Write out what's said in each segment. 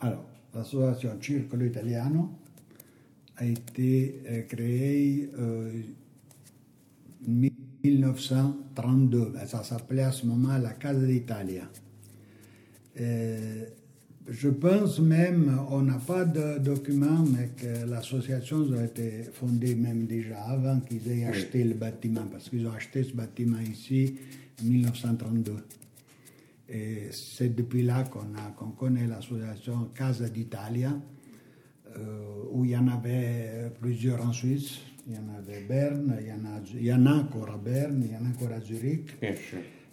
Alors, l'association Circolo Italiano a été créée en 1932. Ben, ça s'appelait à ce moment la Casa d'Italia. Euh, je pense même, on n'a pas de documents, mais que l'association a été fondée même déjà avant qu'ils aient acheté le bâtiment, parce qu'ils ont acheté ce bâtiment ici en 1932. Et c'est depuis là qu'on connaît l'association Casa d'Italia, euh, où il y en avait plusieurs en Suisse. Il y en avait Berne, il y en a, il y en a encore à Berne, il y en a encore à Zurich.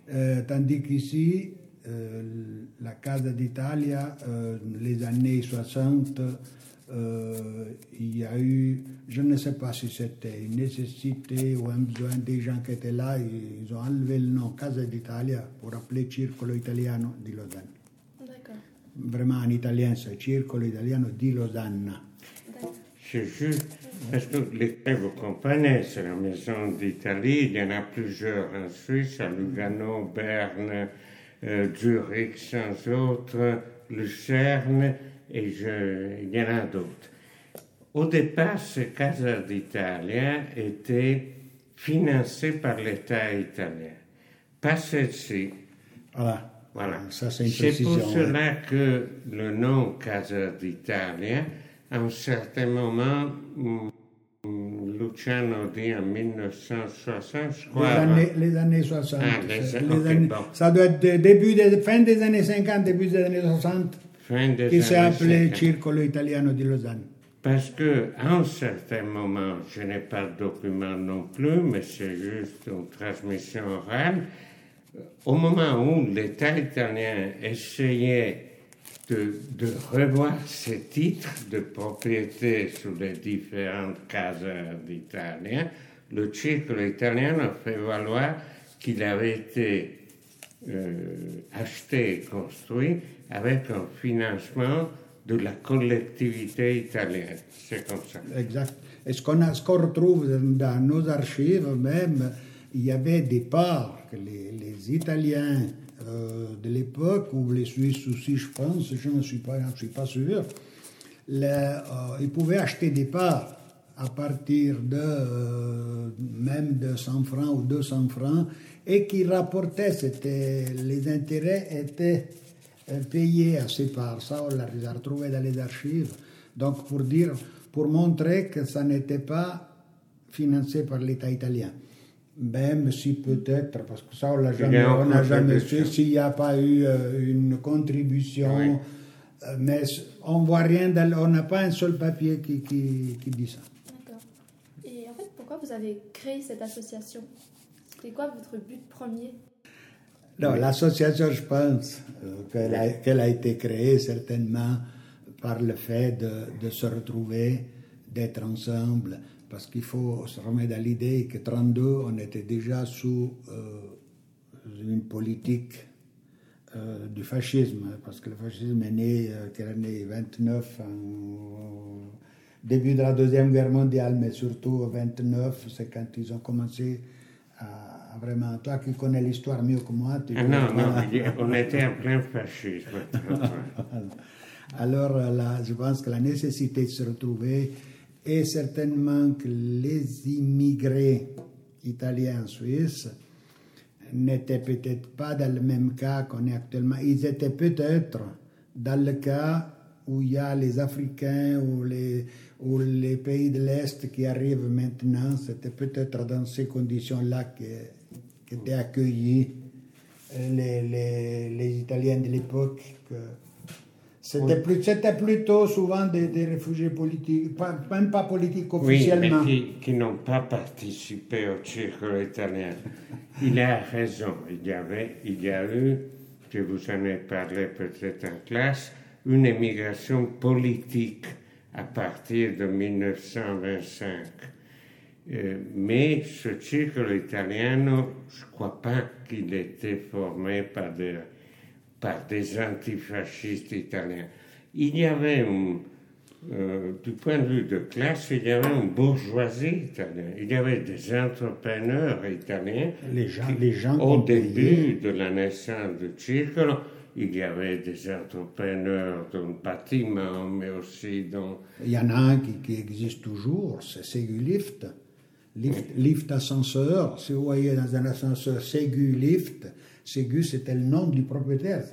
Euh, tandis qu'ici, euh, la Casa d'Italia, euh, les années 60, euh, il y a eu, je ne sais pas si c'était une nécessité ou un besoin des gens qui étaient là, ils ont enlevé le nom Casa d'Italia pour appeler Circolo Italiano di Lausanne. D'accord. Vraiment en italien, c'est Circolo Italiano di Lausanne. C'est juste, parce que les, vous comprenez, c'est la maison d'Italie, il y en a plusieurs en Suisse, à Lugano, Berne, euh, Zurich, sans autres, Lucerne, et je, il y en a d'autres. Au départ, ce Casa d'Italia était financé par l'État italien, pas celle-ci. Voilà. Voilà. Ça, c'est une C'est pour ouais. cela que le nom Casa d'Italia, à un certain moment, hum, Luciano dit en 1960, je Les crois. années, les années 60. Ah, les- c'est- ok, les années- bon. Ça doit être début des, fin des années 50, début des années 60, fin des qui s'est appelé 50. Circolo Italiano di Lausanne. Parce que, à un certain moment, je n'ai pas de document non plus, mais c'est juste une transmission orale. Au moment où l'État italien essayait de, de revoir ses titres de propriété sur les différentes cases d'Italie, le Circolo italien a fait valoir qu'il avait été euh, acheté et construit avec un financement de la collectivité italienne. C'est comme ça. Exact. Et ce qu'on qu'on retrouve dans nos archives, même, il y avait des parts que les, Italiens euh, de l'époque, ou les Suisses aussi, je pense, je ne suis pas, je suis pas sûr, euh, ils pouvaient acheter des parts à partir de euh, même de 100 francs ou 200 francs et qui rapportaient, les intérêts étaient payés à ces parts. Ça, on l'a les a retrouvés dans les archives. Donc, pour dire, pour montrer que ça n'était pas financé par l'État italien. Même si peut-être, parce que ça, on l'a a jamais, on n'a jamais su s'il n'y a pas eu euh, une contribution. Oui. Euh, Mais on voit rien, dans- on n'a pas un seul papier qui, qui, qui dit ça. D'accord. Et en fait, pourquoi vous avez créé cette association? C'était quoi votre but premier? Non, l'association, je pense euh, qu'elle a, été créée certainement par le fait de, de se retrouver, d'être ensemble, parce qu'il faut se remettre à l'idée que 32, on était déjà sous euh, une politique euh, du fascisme, parce que le fascisme est né, euh, quelle année? 29, en- au début de la Deuxième Guerre mondiale, mais surtout au 29, c'est quand ils ont commencé à vraiment... Toi qui connais l'histoire mieux que moi, tu Ah non, non, on était en plein fascisme. Alors, euh, là, je pense que la nécessité de se retrouver et certainement que les immigrés italiens en Suisse n'étaient peut-être pas dans le même cas qu'on est actuellement. Ils étaient peut-être dans le cas où il y a les Africains ou les, ou les pays de l'Est qui arrivent maintenant. C'était peut-être dans ces conditions-là que- qu'étaient accueillis euh, les, les, les Italiens de l'époque. que C'était plus, c'était plutôt souvent des, des réfugiés politiques, pas, même pas politiques Oui, officiellement. mais qui, qui n'ont pas participé au circuit italien. Il a raison. Il y avait, il y a eu, je vous en ai parlé peut-être en classe, une émigration politique à partir de 1925. Euh, mais ce circuit italien, je ne crois pas qu'il était formé par des, par des antifascistes italiens. Il y avait un, euh, du point de vue de classe, il y avait une bourgeoisie italienne, il y avait des entrepreneurs italiens Les gens, qui, les gens au début de la naissance du Circolo, il y avait des entrepreneurs dans le bâtiment, mais aussi dans... Il y en a un qui, qui existe toujours, c'est Ségu Lift. Ascenseur, si vous voyez dans un ascenseur Ségu Lift, Ségu c'était le nom du propriétaire,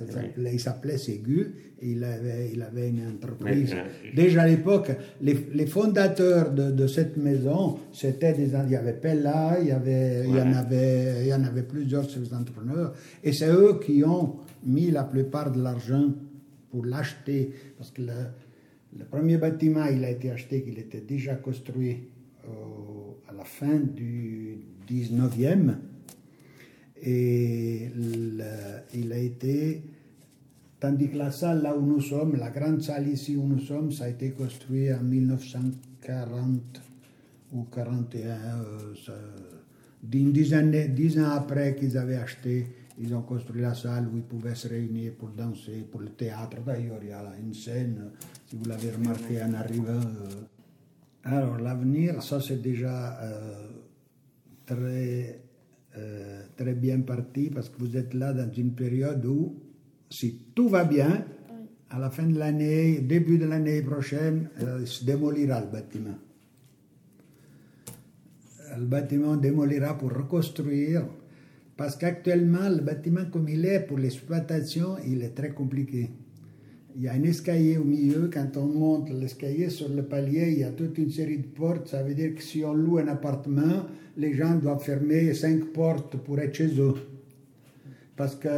il s'appelait Ségu et il avait, il avait une entreprise. Déjà à l'époque, les, les fondateurs de, de cette maison, c'était des, il y avait Pella, il y avait, il y en avait, il y en avait plusieurs ces entrepreneurs, et c'est eux qui ont mis la plupart de l'argent pour l'acheter, parce que le, le premier bâtiment, il a été acheté, qu'il était déjà construit la fin du 19e, et il a été Tandis que la salle là où nous sommes, la grande salle ici où nous sommes, ça a été construit en 1940 ou 41. euh, dix ans après qu'ils avaient acheté, ils ont construit la salle où ils pouvaient se réunir pour danser, pour le théâtre. D'ailleurs, il y a une scène, si vous l'avez remarqué en arrivant. euh. Alors, l'avenir, ça c'est déjà euh, très, euh, très bien parti parce que vous êtes là dans une période où, si tout va bien, à la fin de l'année, début de l'année prochaine, euh, il se démolira le bâtiment. Le bâtiment démolira pour reconstruire, parce qu'actuellement, le bâtiment comme il est, pour l'exploitation, il est très compliqué. Il y a un escalier au milieu, quand on monte l'escalier sur le palier, il y a toute une série de portes, ça veut dire que si on loue un appartement, les gens doivent fermer cinq portes pour être chez eux. Parce que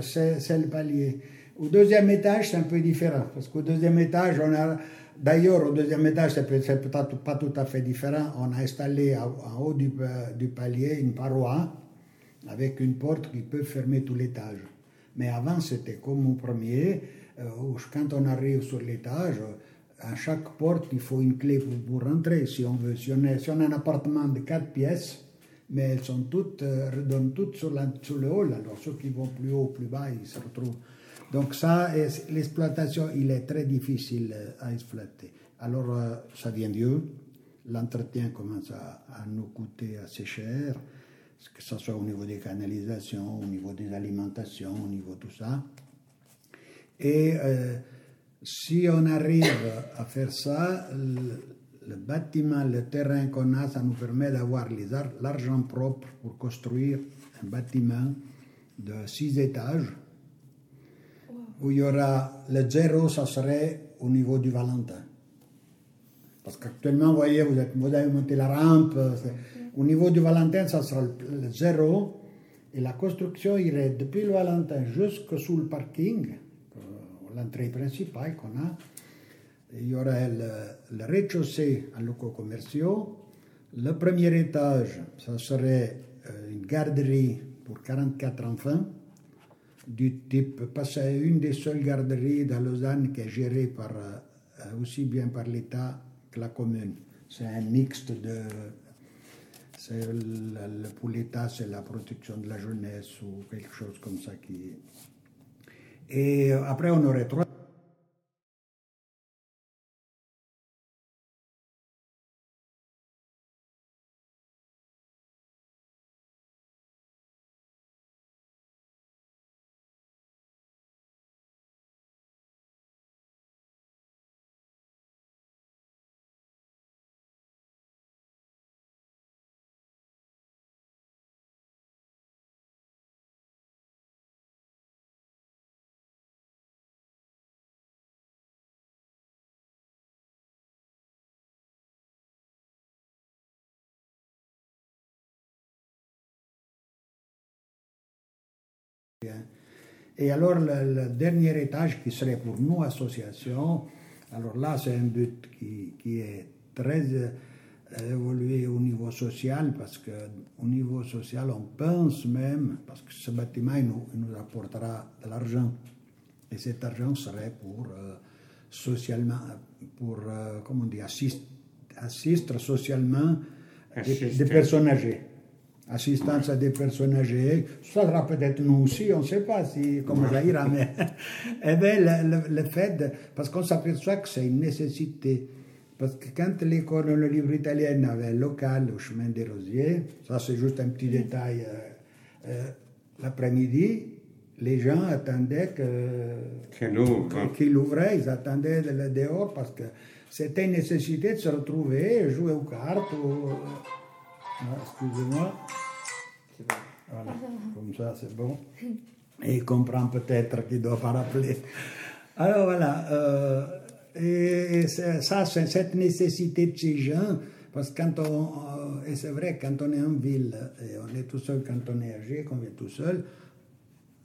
c'est le palier. Au deuxième étage, c'est un peu différent, parce qu'au deuxième étage, on a, d'ailleurs, au deuxième étage, c'est peut- c'est peut-être pas tout à fait différent, on a installé en, haut du, pa- du palier une paroi avec une porte qui peut fermer tout l'étage. Mais avant, c'était comme au premier, euh, quand on arrive sur l'étage, à chaque porte, il faut une clé pour, pour rentrer, si on veut. Si on, est, si on a un appartement de quatre pièces, mais elles sont toutes, euh, redonnent toutes sur, le hall. Alors ceux qui vont plus haut, plus bas, ils se retrouvent. Donc ça, l'exploitation, il est très difficile à exploiter. Alors euh, ça vient Dieu. L'entretien commence à, nous coûter assez cher, que ce soit au niveau des canalisations, au niveau des alimentations, au niveau tout ça. Et euh, si on arrive à faire ça, le, le bâtiment, le terrain qu'on a, ça nous permet d'avoir l'argent propre pour construire un bâtiment de six étages où il y aura le zéro, ça serait au niveau du Valentin. Parce qu'actuellement, vous voyez, vous, êtes, vous avez monté la rampe. Au niveau du Valentin, ça sera le, le zéro. Et la construction irait depuis le Valentin jusque sous le parking, l'entrée principale qu'on a. Il y aurait le, rez-de-chaussée en locaux commerciaux. Le premier étage, ça serait une garderie pour 44 enfants du type, parce que c'est une des seules garderies dans Lausanne qui est gérée par, euh, aussi bien par l'État que la commune. C'est un mixte de... pour l'État, c'est la protection de la jeunesse ou quelque chose comme ça qui... Et euh, après, on aurait trois Et alors, le, le dernier étage qui serait pour nous, association, alors là, c'est un but qui, qui est très euh, évolué au niveau social, parce qu'au niveau social, on pense même, parce que ce bâtiment, il nous, il nous apportera de l'argent. Et cet argent serait pour euh, socialement, pour, euh, comment on dit, assist, assister socialement des, personnes âgées. Assistance à des personnes âgées, ça sera peut-être nous aussi, on ne sait pas si, comment ça ira, mais eh bien, le, le- le fait, de- parce qu'on s'aperçoit que c'est une nécessité. Parce que quand l'école, le livre italien avait un local au chemin des Rosiers, ça c'est juste un petit détail, euh, euh, l'après-midi, les gens attendaient que Qu'il ouvre. qu'il ouvrait, ils attendaient dehors parce que c'était une nécessité de se retrouver, jouer aux cartes. ou- Ah, Excusez-moi. Voilà, comme ça c'est bon. Et il comprend peut-être qu'il ne doit pas rappeler. Alors voilà, euh, et, ça c'est cette nécessité de ces gens, parce que quand on, euh, et c'est vrai, quand on est en ville, et on est tout seul, quand on est âgé, qu'on est tout seul,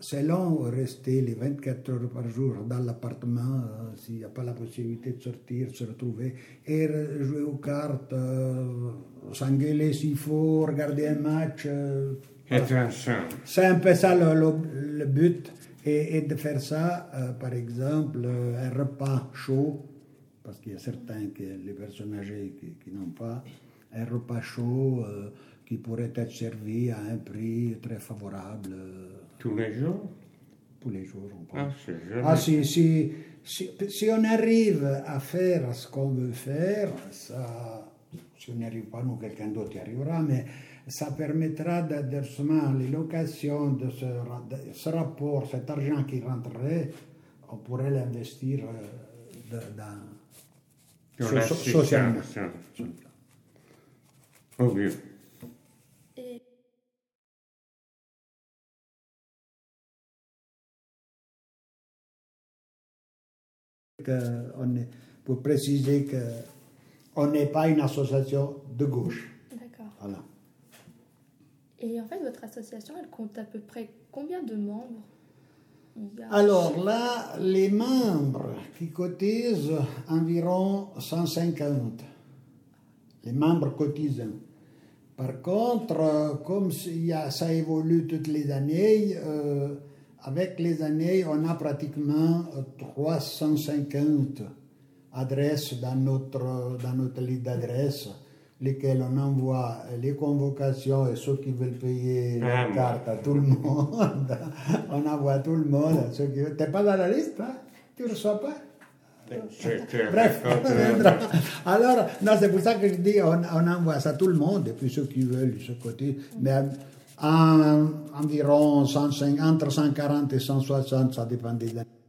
c'est long rester les 24 heures par jour dans l'appartement euh, s'il n'y a pas la possibilité de sortir, se retrouver et jouer aux cartes, euh, s'engueuler s'il faut, regarder un match. euh, voilà. C'est un peu ça le, le- le but. Et, et de faire ça, euh, par exemple, euh, un repas chaud, parce qu'il y a certains, que, les personnes âgées qui, qui n'ont pas, un repas chaud qui pourrait être servi à un prix très favorable Tous les jours? Tous les jours. on pense. Ah. Ah, si, si, si, si on arrive à faire ce qu'on veut faire, ça, si on n'y arrive pas, nous, quelqu'un d'autre y arrivera, mais ça permettra justement les locations, de ce, de ce rapport, cet argent qui rentrerait, on pourrait l'investir euh, dans, Dans so- socialement. Au on est, pour préciser que on n'est pas une association de gauche. d'accord. Voilà. Et en fait, votre association, elle compte à peu près combien de membres? A- Alors là, les membres qui cotisent environ 150. Les membres cotisants. Par contre, euh, comme ça évolue toutes les années, euh, avec les années, on a pratiquement euh, 350 adresses dans notre, dans notre liste d'adresses, lesquelles on envoie les convocations et ceux qui veulent payer Ah, la moi. carte à tout le monde. on envoie tout le monde. ceux qui. T'es pas dans la liste, hein Tu ne reçois pas? Bref, alors, non, c'est pour ça que je dis, on, on envoie ça à tout le monde, et puis ceux qui veulent, ce côté, mais à environ 150, entre 140 et 160, ça dépendait de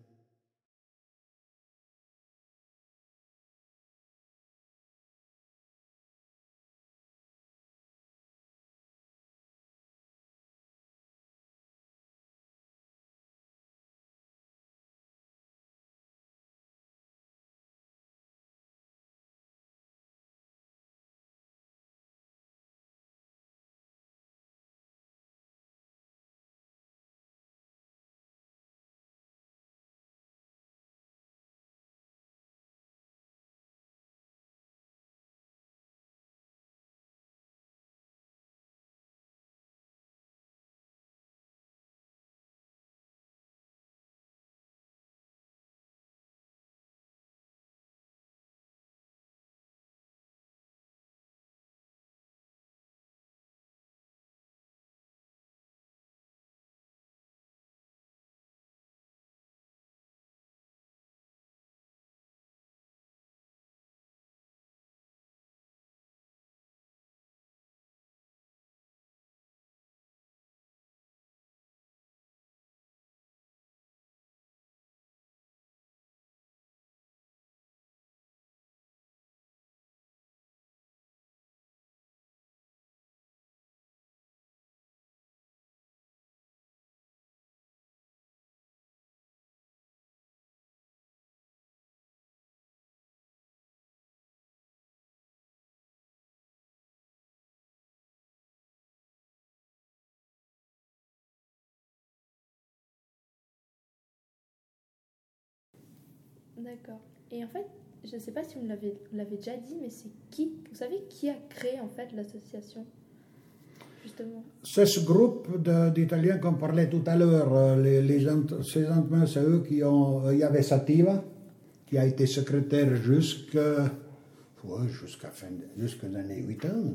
D'accord. Et en fait, je ne sais pas si vous l'avez déjà dit, mais c'est qui Vous savez qui a créé en fait l'association Justement? C'est ce groupe d'Italiens qu'on parlait tout à l'heure, euh, les, les ces gens, c'est eux qui ont. euh, Il y avait Sativa, qui a été secrétaire jusqu'à. Ouais, jusqu'à fin, jusqu'aux années 80.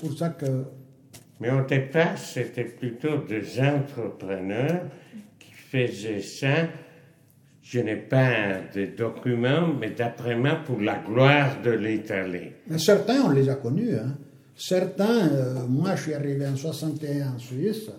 c'est pour ça que Mais au départ, c'était plutôt des entrepreneurs qui faisaient ça. Je n'ai pas de documents, mais d'après moi, pour la gloire de l'Italie. Mais certains, on les a connus. hein. Certains, euh, moi je suis arrivé en 61 en Suisse,